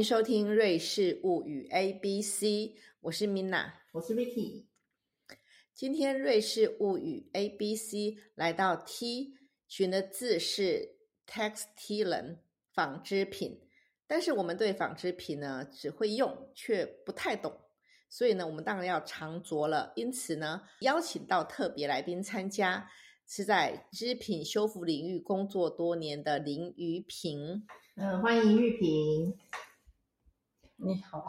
欢迎收听《瑞士物语 A B C》，我是 Minna，我是 Vicky。今天《瑞士物语 A B C》来到 T 群的字是 textilen 纺织品，但是我们对纺织品呢只会用，却不太懂，所以呢，我们当然要常着了。因此呢，邀请到特别来宾参加。是在织品修复领域工作多年的林玉平。嗯，欢迎玉平。你好，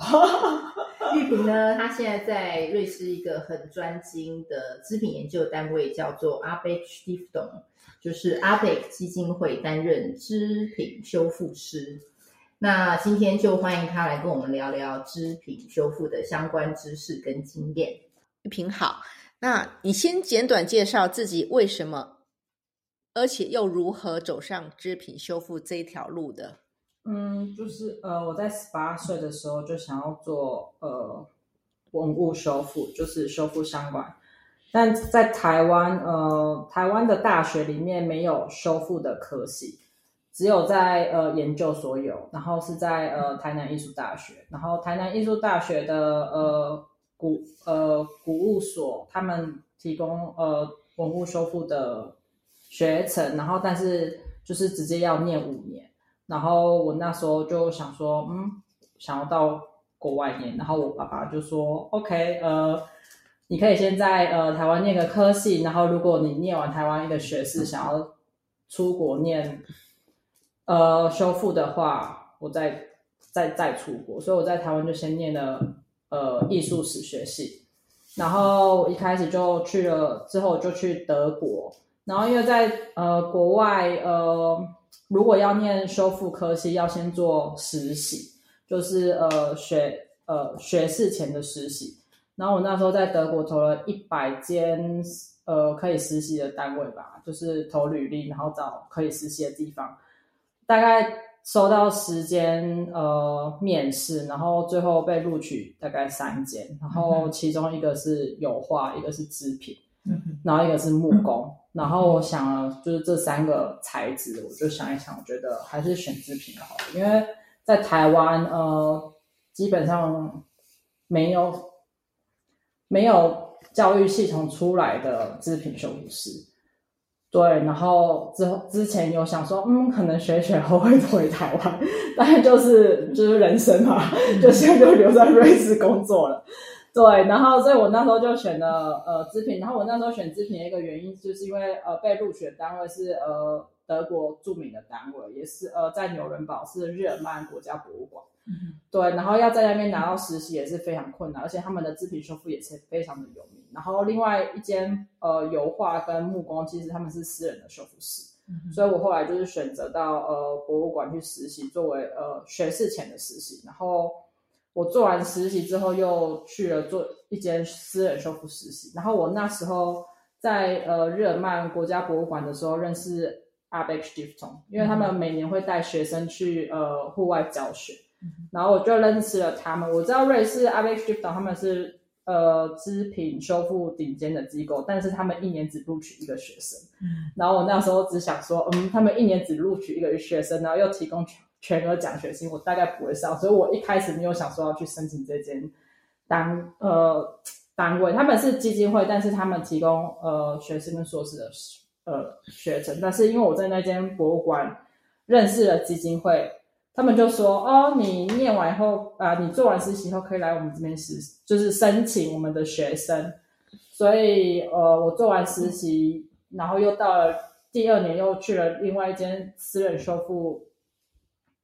玉萍呢？她现在在瑞士一个很专精的织品研究单位，叫做 Arbeck Stiftung，就是阿贝基金会担任织品修复师。那今天就欢迎他来跟我们聊聊织品修复的相关知识跟经验。玉萍好。那你先简短介绍自己为什么，而且又如何走上织品修复这一条路的？嗯，就是呃，我在十八岁的时候就想要做呃文物修复，就是修复相关。但在台湾，呃，台湾的大学里面没有修复的科系，只有在呃研究所有，然后是在呃台南艺术大学，然后台南艺术大学的呃。古呃古物所他们提供呃文物修复的学程，然后但是就是直接要念五年，然后我那时候就想说，嗯，想要到国外念，然后我爸爸就说，OK，呃，你可以先在呃台湾念个科系，然后如果你念完台湾一个学士，想要出国念呃修复的话，我再再再出国，所以我在台湾就先念了。呃，艺术史学系，然后一开始就去了，之后就去德国，然后因为在呃国外，呃如果要念修复科系，要先做实习，就是呃学呃学士前的实习，然后我那时候在德国投了一百间呃可以实习的单位吧，就是投履历，然后找可以实习的地方，大概。收到时间呃面试，然后最后被录取大概三间，然后其中一个是油画，一个是织品，然后一个是木工。然后我想了，就是这三个材质，我就想一想，我觉得还是选制品好，因为在台湾呃基本上没有没有教育系统出来的制品修复师。对，然后之后之前有想说，嗯，可能学学后会回台湾，但就是就是人生嘛，就现在就留在瑞士工作了。对，然后所以我那时候就选了呃织品，然后我那时候选织品的一个原因，就是因为呃被入选单位是呃德国著名的单位，也是呃在纽伦堡是日耳曼国家博物馆。对，然后要在那边拿到实习也是非常困难，而且他们的织品修复也是非常的有名。然后另外一间呃油画跟木工，其实他们是私人的修复师，所以我后来就是选择到呃博物馆去实习，作为呃学士前的实习。然后我做完实习之后，又去了做一间私人修复实习。然后我那时候在呃日耳曼国家博物馆的时候，认识 Arbeck Stiftung，因为他们每年会带学生去呃户外教学。然后我就认识了他们。我知道瑞士 Arbeck Stiftung 他们是呃织品修复顶尖的机构，但是他们一年只录取一个学生。然后我那时候只想说，嗯，他们一年只录取一个学生，然后又提供全额奖学金，我大概不会上。所以我一开始没有想说要去申请这间单呃单位。他们是基金会，但是他们提供呃学生跟硕士的呃学程。但是因为我在那间博物馆认识了基金会。他们就说：“哦，你念完以后啊，你做完实习后可以来我们这边实，就是申请我们的学生。所以，呃，我做完实习，然后又到了第二年，又去了另外一间私人修复，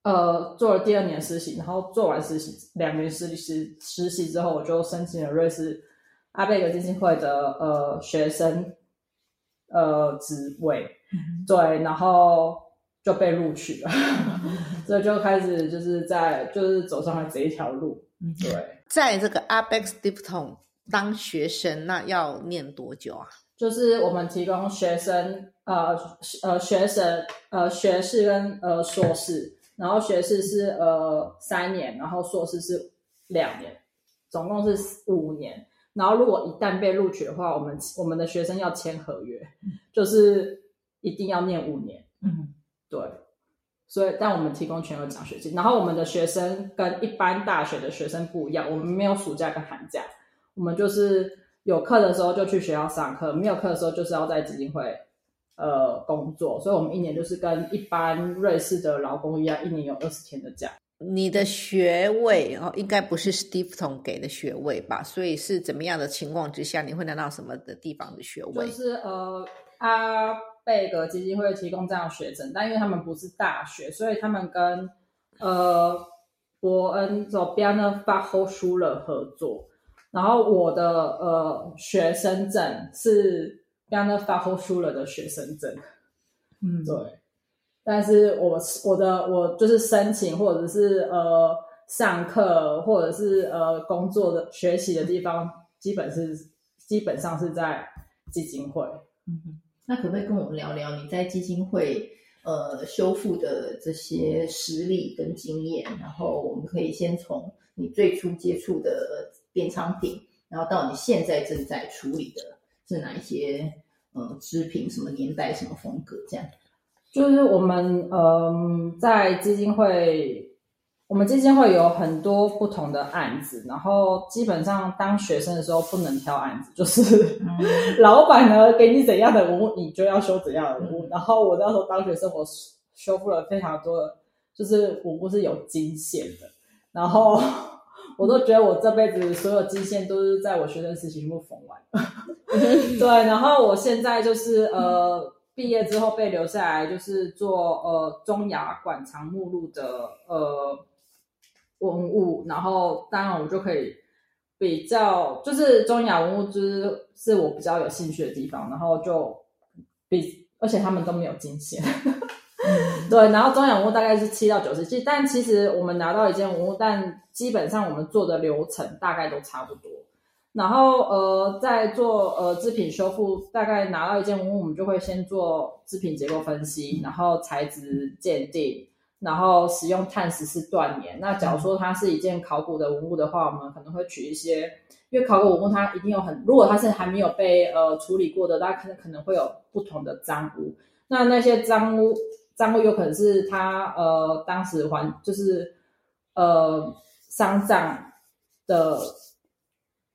呃，做了第二年实习。然后做完实习两年实习实习之后，我就申请了瑞士阿贝格基金会的呃学生呃职位。对，然后。”就被录取了，所以就开始就是在就是走上了这一条路。对，在这个 Arbeck Stiftung 当学生，那要念多久啊？就是我们提供学生呃呃学生呃学士跟呃硕士，然后学士是呃三年，然后硕士是两年，总共是五年。然后如果一旦被录取的话，我们我们的学生要签合约，就是一定要念五年。嗯。对，所以但我们提供全额奖学金。然后我们的学生跟一般大学的学生不一样，我们没有暑假跟寒假，我们就是有课的时候就去学校上课，没有课的时候就是要在基金会呃工作。所以我们一年就是跟一般瑞士的劳工一样，一年有二十天的假。你的学位哦，应该不是 Steve 给的学位吧？所以是怎么样的情况之下，你会拿到什么的地方的学位？就是呃，阿贝格基金会提供这样学证，但因为他们不是大学，所以他们跟呃伯恩做 b i a n a Fachhochschule 合作。然后我的呃学生证是 b i a n a Fachhochschule 的学生证。嗯，对。但是我我的我就是申请或者是呃上课或者是呃工作的学习的地方，基本是基本上是在基金会。嗯，那可不可以跟我们聊聊你在基金会呃修复的这些实力跟经验？然后我们可以先从你最初接触的边仓品，然后到你现在正在处理的是哪一些呃织品，什么年代，什么风格这样。就是我们嗯，在基金会，我们基金会有很多不同的案子，然后基本上当学生的时候不能挑案子，就是 老板呢给你怎样的文物，你就要修怎样的文物。然后我那时候当学生，我修复了非常多的，就是文物是有金线的，然后我都觉得我这辈子所有金线都是在我学生时期全部缝完。对，然后我现在就是呃。毕业之后被留下来，就是做呃中亚馆藏目录的呃文物，然后当然我就可以比较，就是中亚文物就是是我比较有兴趣的地方，然后就比而且他们都没有金线，对，然后中亚文物大概是七到九十七，但其实我们拿到一件文物，但基本上我们做的流程大概都差不多。然后呃，在做呃制品修复，大概拿到一件文物，我们就会先做制品结构分析，然后材质鉴定，然后使用碳十四断粘。那假如说它是一件考古的文物的话，我们可能会取一些，因为考古文物它一定有很，如果它是还没有被呃处理过的，它可能可能会有不同的脏污。那那些脏污脏污有可能是他呃当时环就是呃丧葬的。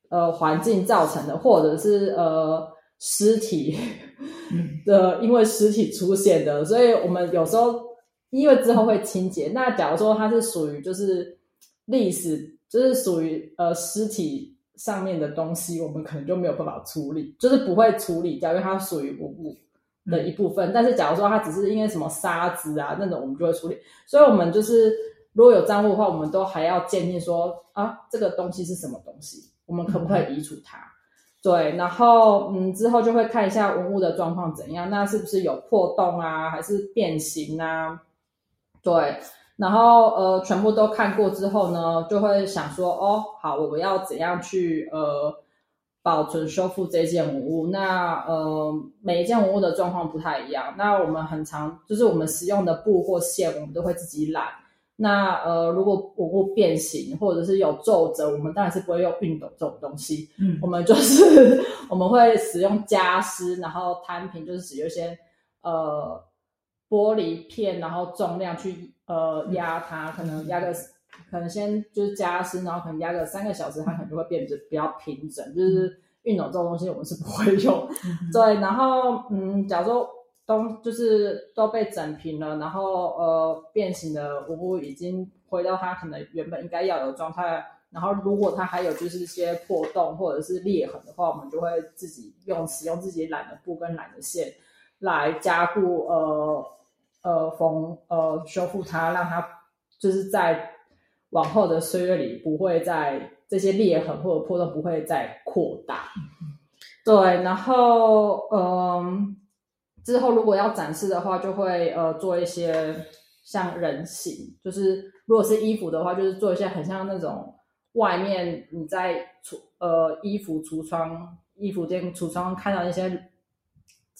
呃，环境造成的，或者是呃尸体 的，因为尸体出现的，所以我们有时候因为之后会清洁。那假如说它是属于就是历史，就是属于呃尸体上面的东西，我们可能就没有办法处理，就是不会处理掉，因为它属于文物的一部分。但是假如说它只是因为什么沙子啊那种，我们就会处理。所以我们就是如果有脏物的话，我们都还要鉴定说啊，这个东西是什么东西。我们可不可以移除它？对，然后嗯，之后就会看一下文物的状况怎样，那是不是有破洞啊，还是变形啊？对，然后呃，全部都看过之后呢，就会想说，哦，好，我们要怎样去呃保存修复这件文物？那呃，每一件文物的状况不太一样，那我们很常就是我们使用的布或线，我们都会自己染。那呃，如果文物变形或者是有皱褶，我们当然是不会用熨斗这种东西。嗯，我们就是 我们会使用加湿，然后摊平，就是使用一些呃玻璃片，然后重量去呃压它，可能压个可能先就是加湿，然后可能压个三个小时，它可能就会变得比较平整。就是熨斗这种东西，我们是不会用。对，然后嗯，假如说。都就是都被整平了，然后呃变形的文物已经回到它可能原本应该要有状态。然后如果它还有就是一些破洞或者是裂痕的话，我们就会自己用使用自己染的布跟染的线来加固呃呃缝呃修复它，让它就是在往后的岁月里不会再这些裂痕或者破洞不会再扩大。对，然后嗯。之后如果要展示的话，就会呃做一些像人形，就是如果是衣服的话，就是做一些很像那种外面你在橱呃衣服橱窗、衣服店橱窗看到那些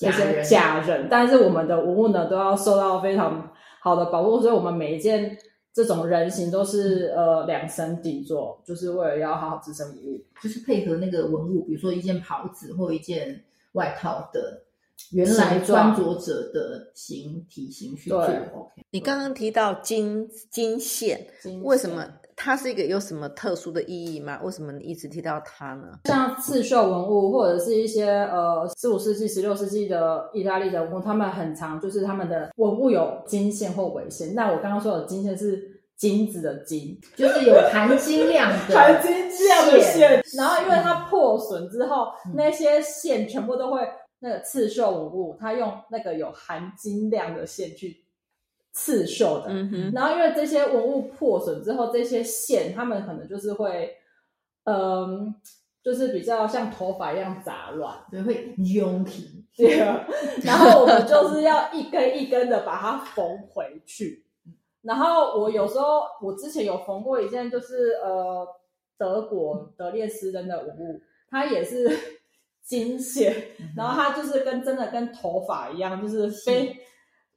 那些假人，但是我们的文物呢都要受到非常好的保护，所以我们每一件这种人形都是呃量身定做，就是为了要好好支撑衣物，就是配合那个文物，比如说一件袍子或一件外套的。原来穿着者的形体型去做。OK，你刚刚提到金金线，金为什么线它是一个有什么特殊的意义吗？为什么你一直提到它呢？像刺绣文物，或者是一些呃十五世纪、十六世纪的意大利的文物，他们很常就是他们的文物有金线或纬线。那我刚刚说的金线是金子的金，就是有含金量的 含金量的线，然后因为嗯它破损之后，嗯那些线全部都会那个刺绣文物，它用那个有含金量的线去刺绣的。嗯，然后因为这些文物破损之后，这些线他们可能就是会，嗯，就是比较像头发一样杂乱。对，会拥起。对啊，然后我们就是要一根一根的把它缝回去。然后我有时候，我之前有缝过一件，就是呃德国德列斯登的文物，它也是 金线，然后它就是跟真的跟头发一样，就是非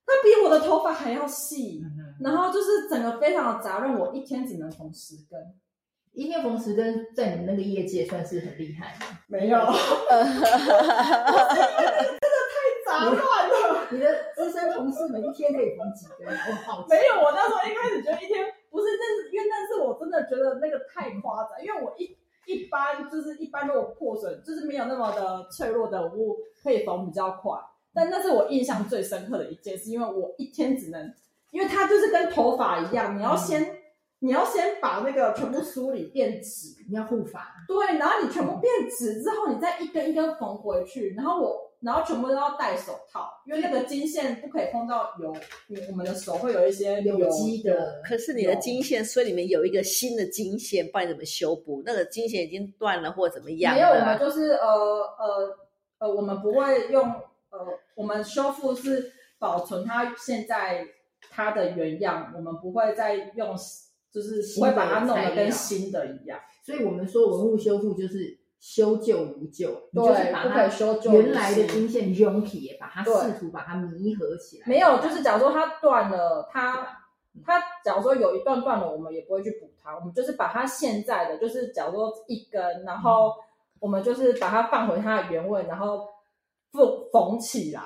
它比我的头发还要细，嗯然后就是整个非常的杂乱，我一天只能缝十根。一天缝十根，在你们那个业界算是很厉害的。没有，真的太杂乱了。你的资深同事们一天可以缝几根？我好。没有，我那时候一开始觉得一天不是，但是因为那次我真的觉得那个太夸张，因为我一一般就是一般如果破损，就是没有那么的脆弱的文物可以缝比较快。但那是我印象最深刻的一件事，因为我一天只能，因为它就是跟头发一样，你要先、你要先把那个全部梳理变直，你要护发，对，然后你全部变直之后，你再一根一根缝回去，然后我，然后全部都要戴手套，因为那个金线不可以碰到油，你我们的手会有一些有机的。可是你的金线所以里面有一个新的金线，不然你怎么修补？那个金线已经断了或怎么样没有，我了们就是呃呃呃，我们不会用呃，我们修复是保存它现在它的原样，我们不会再用，就是不会把它弄得跟新的一样。所以我们说文物修复就是修旧如旧，你对就是把不可它以修旧原来的新金线拥起，把它对试图把它弥合起来。没有，就是假如说它断了，它它假如说有一段断了，我们也不会去补它，我们就是把它现在的，就是假如说一根，然后我们就是把它放回它的原位，然后缝缝起来。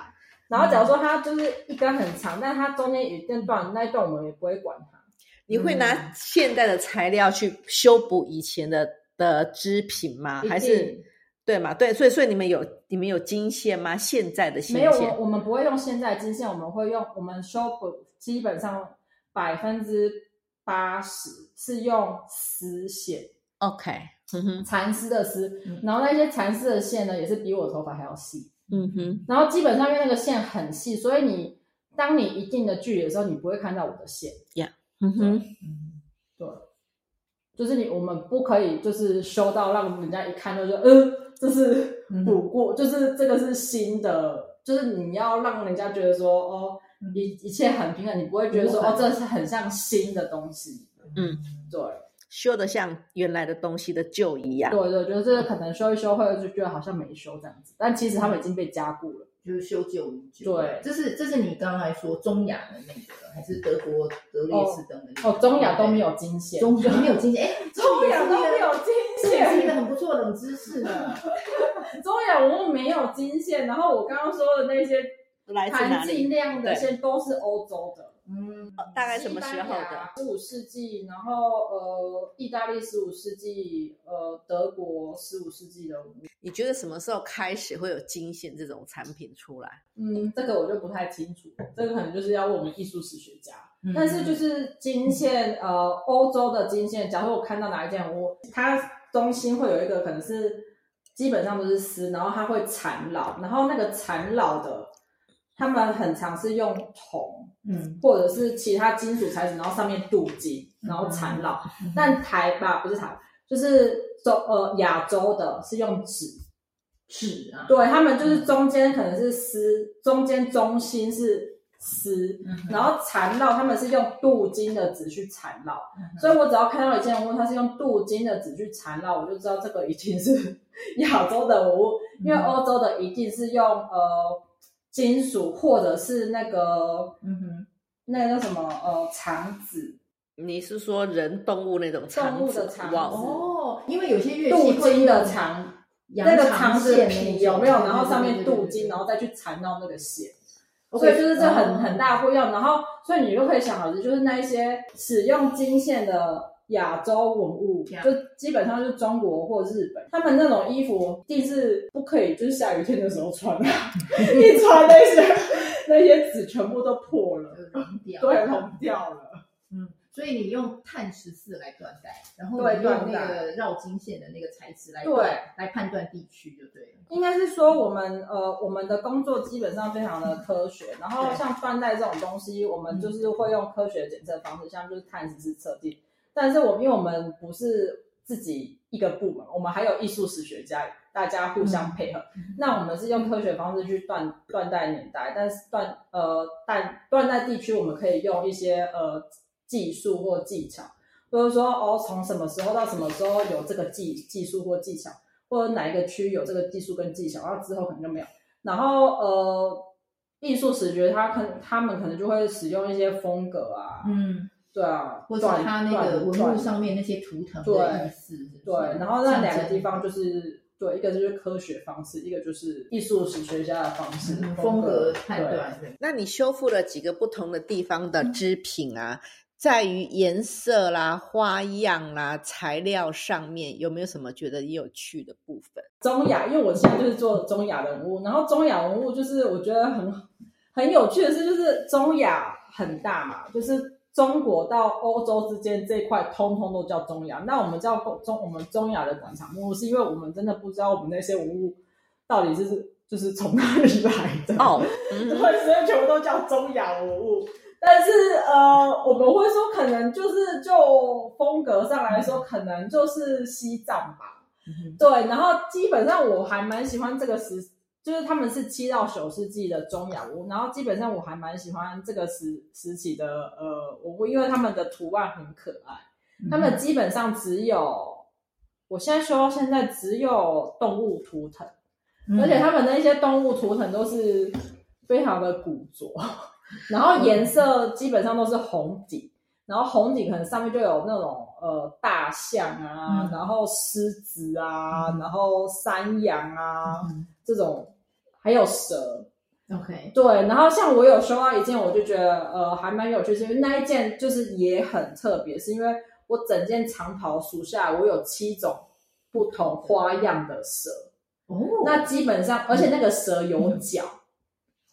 然后假如说它就是一根很长，但它中间有一段断，那一段我们也不会管它。你会拿嗯现代的材料去修补以前的的织品吗？还是对嘛？对，所以所以你们有你们有金线吗？现在的线没有，线我我们不会用现在金线，我们会用我们修补基本上百分之八十是用丝线。OK，嗯哼，蚕丝的丝嗯，然后那些蚕丝的线呢，也是比我头发还要细。嗯哼，然后基本上因为那个线很细，所以你当你一定的距离的时候，你不会看到我的线。Yeah，嗯哼，嗯对，就是你我们不可以就是修到让人家一看就说，嗯，这是嗯补过，就是这个是新的，就是你要让人家觉得说，哦，嗯。一一切很平衡，你不会觉得说，哦，这是很像新的东西。嗯，对。修的像原来的东西的旧一样。对对，就是可能修一修会就觉得好像没修这样子，但其实他们已经被加固了。就是修旧如旧。对这是这是你刚才说中亚的那个，还是德国德累斯登的那个？哦，中亚都没有金线，中亚没有金线，哎，中亚都没有金这是一，个很不错的冷知识呢。中亚我们没有金线。然后我刚刚说的那些含金？量的线都是欧洲的，嗯，大概什么时候的？十五世纪，然后呃，意大利十五世纪，呃，德国十五世纪的。你觉得什么时候开始会有金线这种产品出来？嗯，这个我就不太清楚，这个可能就是要问我们艺术史学家。嗯但是就是金线，呃，欧洲的金线，假如我看到哪一件我它中心会有一个可能是基本上都是丝，然后它会缠绕，然后那个缠绕的，他们很常是用铜嗯。或者是其他金属材质，然后上面镀金，然后缠绕。嗯。但台吧不是台，就是中呃亚洲的是用纸，纸啊，对他们就是中间可能是丝，中间中心是丝，嗯然后缠绕他们是用镀金的纸去缠绕，嗯所以我只要看到一件文物，它是用镀金的纸去缠绕，我就知道这个一定是 亚洲的文物，因为欧洲的一定是用呃金属或者是那个嗯哼，那个叫什么呃肠子，你是说人、动物那种肠动物的肠哇子哦，因为有些乐器镀会金的肠。那个长长的线皮有？没有，然后上面镀金，然后再去缠到那个线。所以就是这很哦。很大不一样。然后，所以你就可以想好的，就是那一些使用金线的亚洲文物就基本上就是中国或日本，他们那种衣服一定是不可以，就是下雨天的时候穿的，一穿那些那些纸全部都破了，掉，对，融掉了。嗯，所以你用碳十四来断代，然后用那个绕经线的那个材质来对来判断地区就对了。应该是说我们呃我们的工作基本上非常的科学，然后像断代这种东西，我们就是会用科学的检测方式，像就是碳十四测定。但是我们因为我们不是自己一个部门，我们还有艺术史学家，大家互相配合。那我们是用科学方式去断断代年代，但是断呃断断代地区，我们可以用一些呃技术或技巧，或者说哦从什么时候到什么时候有这个技技术或技巧。或者哪一个区有这个技术跟技巧，然后之后可能就没有。然后呃，艺术史学他可能他们可能就会使用一些风格啊，嗯，对啊，或是断它那个文物上面那些图腾对的意思对，然后那两个地方就是对，一个就是科学方式，一个就是艺术史学家的方式，嗯风格对判断。那你修复了几个不同的地方的织品啊？在于颜色啦、花样啦、材料上面，有没有什么觉得有趣的部分？中亚，因为我现在就是做中亚的文物，然后中亚文物就是我觉得很很有趣的是，就是中亚很大嘛，就是中国到欧洲之间这块，通通都叫中亚。那我们叫中我们中亚的广场文物，是因为我们真的不知道我们那些文物到底是就是从哪里来的哦，对，所以全部都叫中亚文物。但是呃，我们会说，可能就是就风格上来说，可能就是西藏吧。嗯对，然后基本上我还蛮喜欢这个时，就是他们是七到九世纪的中亚屋，然后基本上我还蛮喜欢这个时时期的呃文物，因为他们的图案很可爱。他们基本上只有，我现在说到现在只有动物图腾，嗯而且他们那些动物图腾都是非常的古拙，然后颜色基本上都是红底，然后红底可能上面就有那种呃大象啊，嗯然后狮子啊，嗯然后山羊啊、嗯这种，还有蛇。OK，对，然后像我有收到一件，我就觉得呃还蛮有趣，是因为那一件就是也很特别，是因为我整件长袍数下来，我有七种不同花样的蛇。哦，那基本上，而且那个蛇有脚，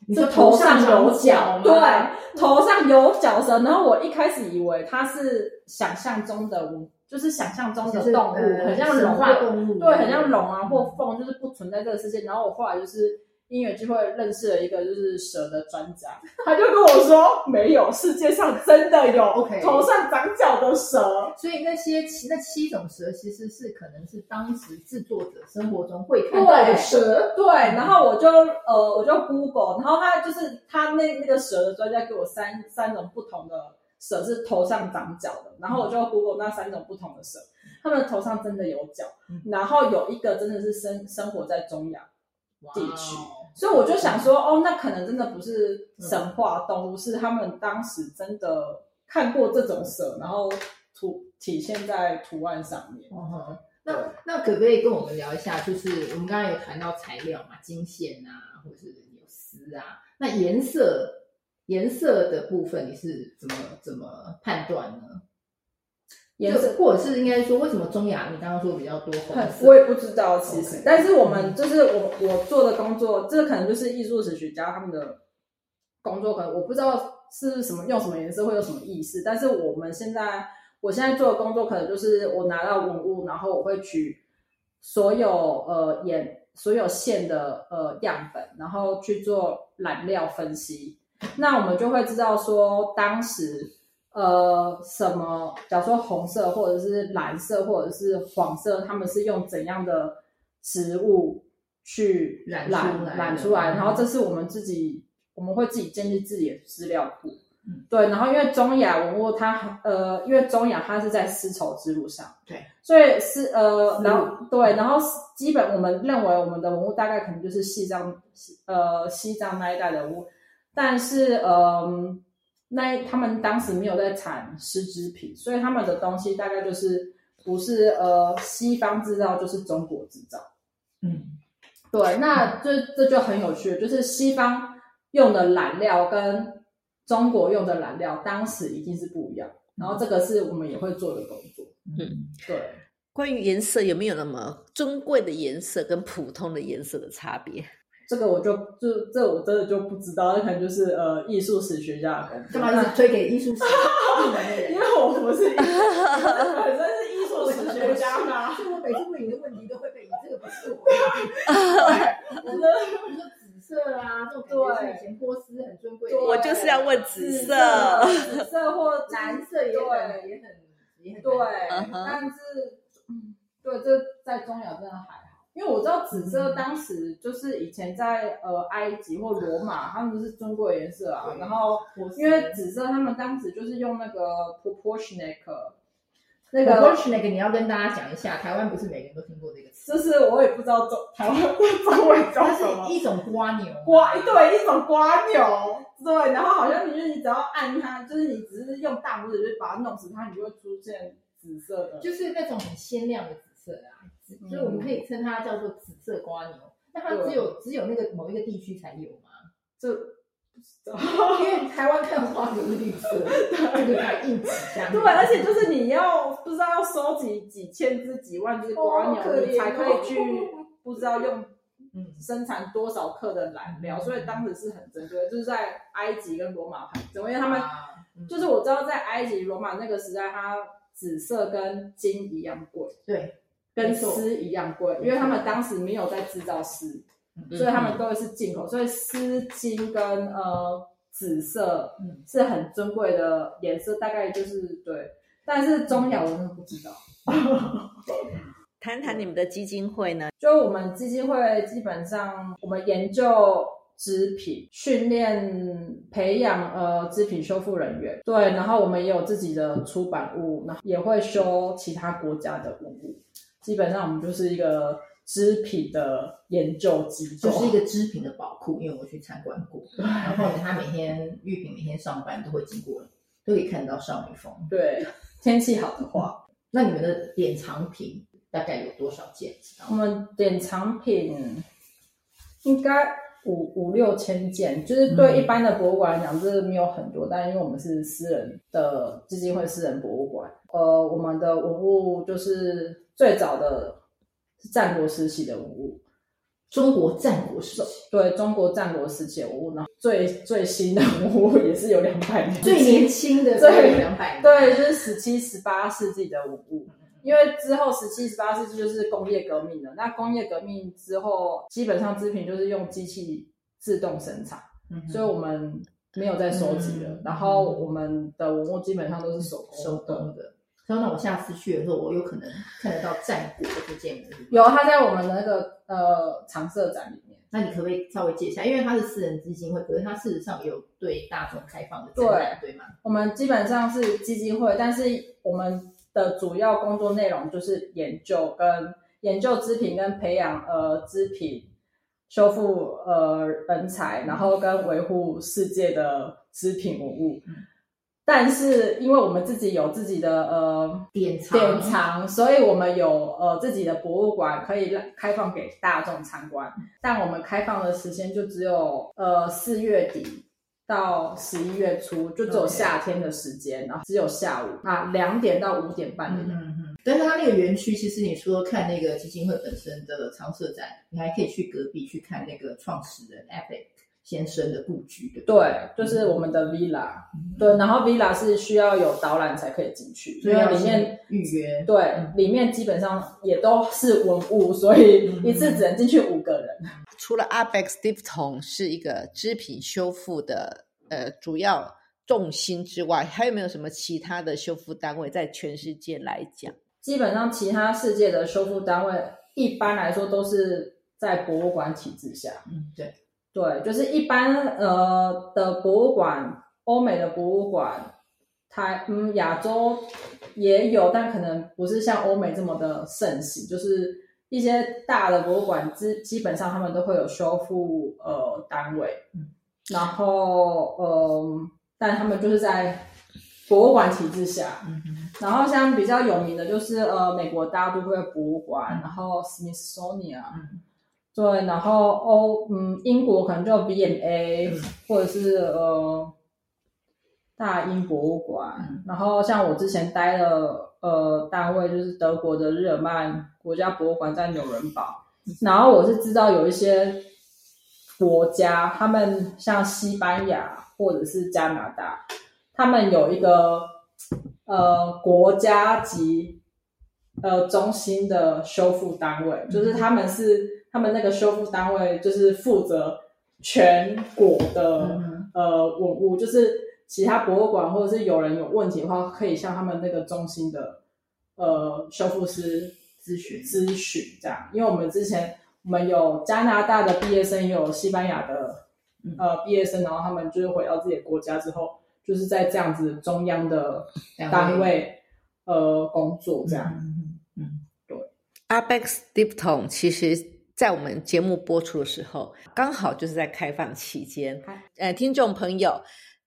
你说是头上上有角角，吗对，头上有角蛇。然后我一开始以为它是想象中的，就是想象中的动物，呃很像龙或话动物，对，很像龙啊或凤，就是不存在这个世界。然后我后来就是因缘机会认识了一个就是蛇的专家，他就跟我说，没有，世界上真的有 OK 头上长角的蛇。所以那些七那七种蛇其实是可能是当时制作者生活中会看到的蛇，对，然后我就呃我就 Google，然后他就是他那那个蛇的专家给我三三种不同的蛇是头上长角的，然后我就 Google 那三种不同的蛇，它们头上真的有角，嗯。然后有一个真的是生生活在中亚，哇地区哦所以我就想说，哦，那可能真的不是神话动物，是他们当时真的看过这种蛇，然后图体现在图案上面。哦吼那那可不可以跟我们聊一下？就是我们刚刚有谈到材料嘛，金线啊，或者是有丝啊，那颜色颜色的部分你是怎么怎么判断呢？颜色或者是应该说，为什么中亚你刚刚说比较多红色？我也不知道，其实但是我们就是我我做的工作，这可能就是艺术史学家他们的工作，可能我不知道是什么用什么颜色会有什么意思，但是我们现在我现在做的工作，可能就是我拿到文物，然后我会取所有呃颜所有线的呃样本，然后去做染料分析，那我们就会知道说当时。呃，什么？假如说红色，或者是蓝色，或者是黄色，他们是用怎样的植物去染染出来染出来？嗯然后这是我们自己，我们会自己建立自己的资料库。嗯对。然后因为中亚文物它呃，因为中亚它是在丝绸之路上，对，所以是呃，然后对，然后基本我们认为我们的文物大概可能就是西藏呃西藏那一带的文物，但是呃。那他们当时没有在产丝织品，所以他们的东西大概就是不是呃西方制造就是中国制造。嗯，对，那这这就很有趣，就是西方用的染料跟中国用的染料，当时一定是不一样。然后这个是我们也会做的工作。嗯，对，关于颜色有没有那么尊贵的颜色跟普通的颜色的差别？这个我就就这我真的就不知道，那可能就是呃艺术史学家的工作。干嘛一直推给艺术史？因为我不是艺术，我 本身是艺术史学家嘛。所以我每次问你的问题都会被你这个不是我。我说，比如说紫色啊，这种感觉是以前波斯很尊贵的。我就是要问紫色紫色或蓝色也很也很也很对，但是嗯，对，这在中亚真的还好，因为我知道紫色当时就是以前在呃埃及或罗马，他们是尊贵的颜色啊。然后因为紫色，他们当时就是用那个 proportionate 那那个个 portion 那个你要跟大家讲一下，台湾不是每个人都听过这个词，就是我也不知道中台湾中文叫它什么一种瓜牛。瓜，对，一种瓜牛，对，然后好像你就是你只要按它，就是你只是用大拇指就是把它弄死它，你就会出现紫色的，就是那种很鲜亮的紫色啊，紫所以我们可以称它叫做紫色瓜牛。那它只有只有那个某一个地区才有吗？这 因为台湾看花牛是绿色，这个才硬挤这样。对，而且就是你要不知道要收集几千只、几万只瓜牛，你才可以去不知道用嗯。生产多少克的蓝料，所以当时是很珍贵，就是在埃及跟罗马很珍贵，因为他们啊嗯。就是我知道在埃及、罗马那个时代，它紫色跟金一样贵，对，跟丝一样贵，因为他们当时没有在制造丝，嗯所以他们都是进口，所以丝、巾跟呃紫色嗯是很尊贵的颜色，大概就是对。但是中亚我真的不知道，谈谈你们的基金会呢？就我们基金会基本上我们研究织品，训练培养呃织品修复人员，对，然后我们也有自己的出版物，然后也会修其他国家的文物。基本上我们就是一个织品的研究机构，就是一个织品的宝库，因为我去参观过，然后他每天玉品每天上班都会经过，都可以看到少女峰。对天气好的话。那你们的典藏品大概有多少件？我们典藏品应该五五六千件，就是对一般的博物馆来讲，这没有很多，但因为我们是私人的基金会、私人博物馆，呃，我们的文物就是最早的是战国时期的文物，中国战国时期对中国战国时期的文物，然后最最新的文物也是有两百年，最年轻的对有两百年，对，就是十七、十八世纪的文物。因为之后十七、十八世纪就是工业革命了，那工业革命之后，基本上织品就是用机器自动生产，嗯所以我们没有再收集了。嗯然后我们的文物基本上都是手工手工的。所以那我下次去的时候，我有可能看得到战国这件文物。有，它在我们的那个呃常设展里面。那你可不可以稍微介绍？因为它是私人基金会，可是它事实上也有对大众开放的展览，对吗？我们基本上是基金会，但是我们的主要工作内容就是研究跟研究织品跟培养呃织品修复呃人才，然后跟维护世界的织品文物。嗯但是因为我们自己有自己的呃典藏典藏，所以我们有呃自己的博物馆可以让开放给大众参观，但我们开放的时间就只有呃四月底到十一月初，就只有夏天的时间，然后只有下午啊两点到五点半的人嗯嗯。但是它那个园区，其实你除了看那个基金会本身的常设展，你还可以去隔壁去看那个创始人 Epic 先生的布局，对不对？就是我们的 villa，嗯对，然后 villa 是需要有导览才可以进去，因为所以里面先预约。对嗯里面基本上也都是文物，所以嗯一次只能进去五个人。除了 Abex Stiftung 是一个织品修复的呃主要重心之外，还有没有什么其他的修复单位在全世界来讲？基本上其他世界的修复单位一般来说都是在博物馆体制下。嗯，对。对，就是一般呃的博物馆，欧美的博物馆，台嗯亚洲也有，但可能不是像欧美这么的盛行。就是一些大的博物馆，基基本上他们都会有修复呃单位，嗯，然后呃，但他们就是在博物馆体制下，嗯然后像比较有名的就是呃美国大都会博物馆，嗯然后 Smithsonian，、嗯对，然后欧嗯英国可能就 VMA，、嗯。或者是呃大英博物馆，嗯。然后像我之前待的呃单位就是德国的日耳曼国家博物馆在纽伦堡，然后我是知道有一些国家，他们像西班牙或者是加拿大，他们有一个呃国家级呃中心的修复单位，就是他们是他们那个修复单位就是负责全国的、嗯呃文物，就是其他博物馆或者是有人有问题的话，可以向他们那个中心的呃修复师咨询。咨询这样，因为我们之前我们有加拿大的毕业生，也有西班牙的嗯。呃毕业生，然后他们就是回到自己的国家之后，就是在这样子中央的单位呃工作这样。嗯嗯 Abex Dipton 其实在我们节目播出的时候，刚好就是在开放期间。呃，听众朋友，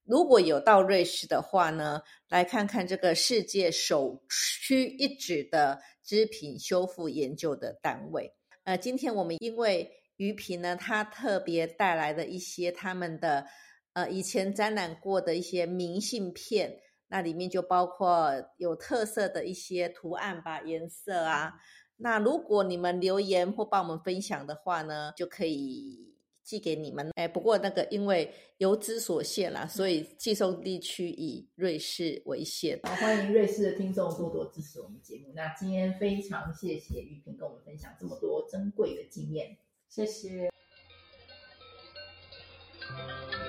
如果有到瑞士的话呢，来看看这个世界首屈一指的织品修复研究的单位。呃，今天我们因为于平呢，他特别带来的一些他们的呃以前展览过的一些明信片，那里面就包括有特色的一些图案吧、颜色啊。那如果你们留言或帮我们分享的话呢，就可以寄给你们。哎，不过那个因为邮资所限啦，所以寄送地区以瑞士为限。好，欢迎瑞士的听众多多支持我们节目。那今天非常谢谢玉萍跟我们分享这么多珍贵的经验。谢谢。Thank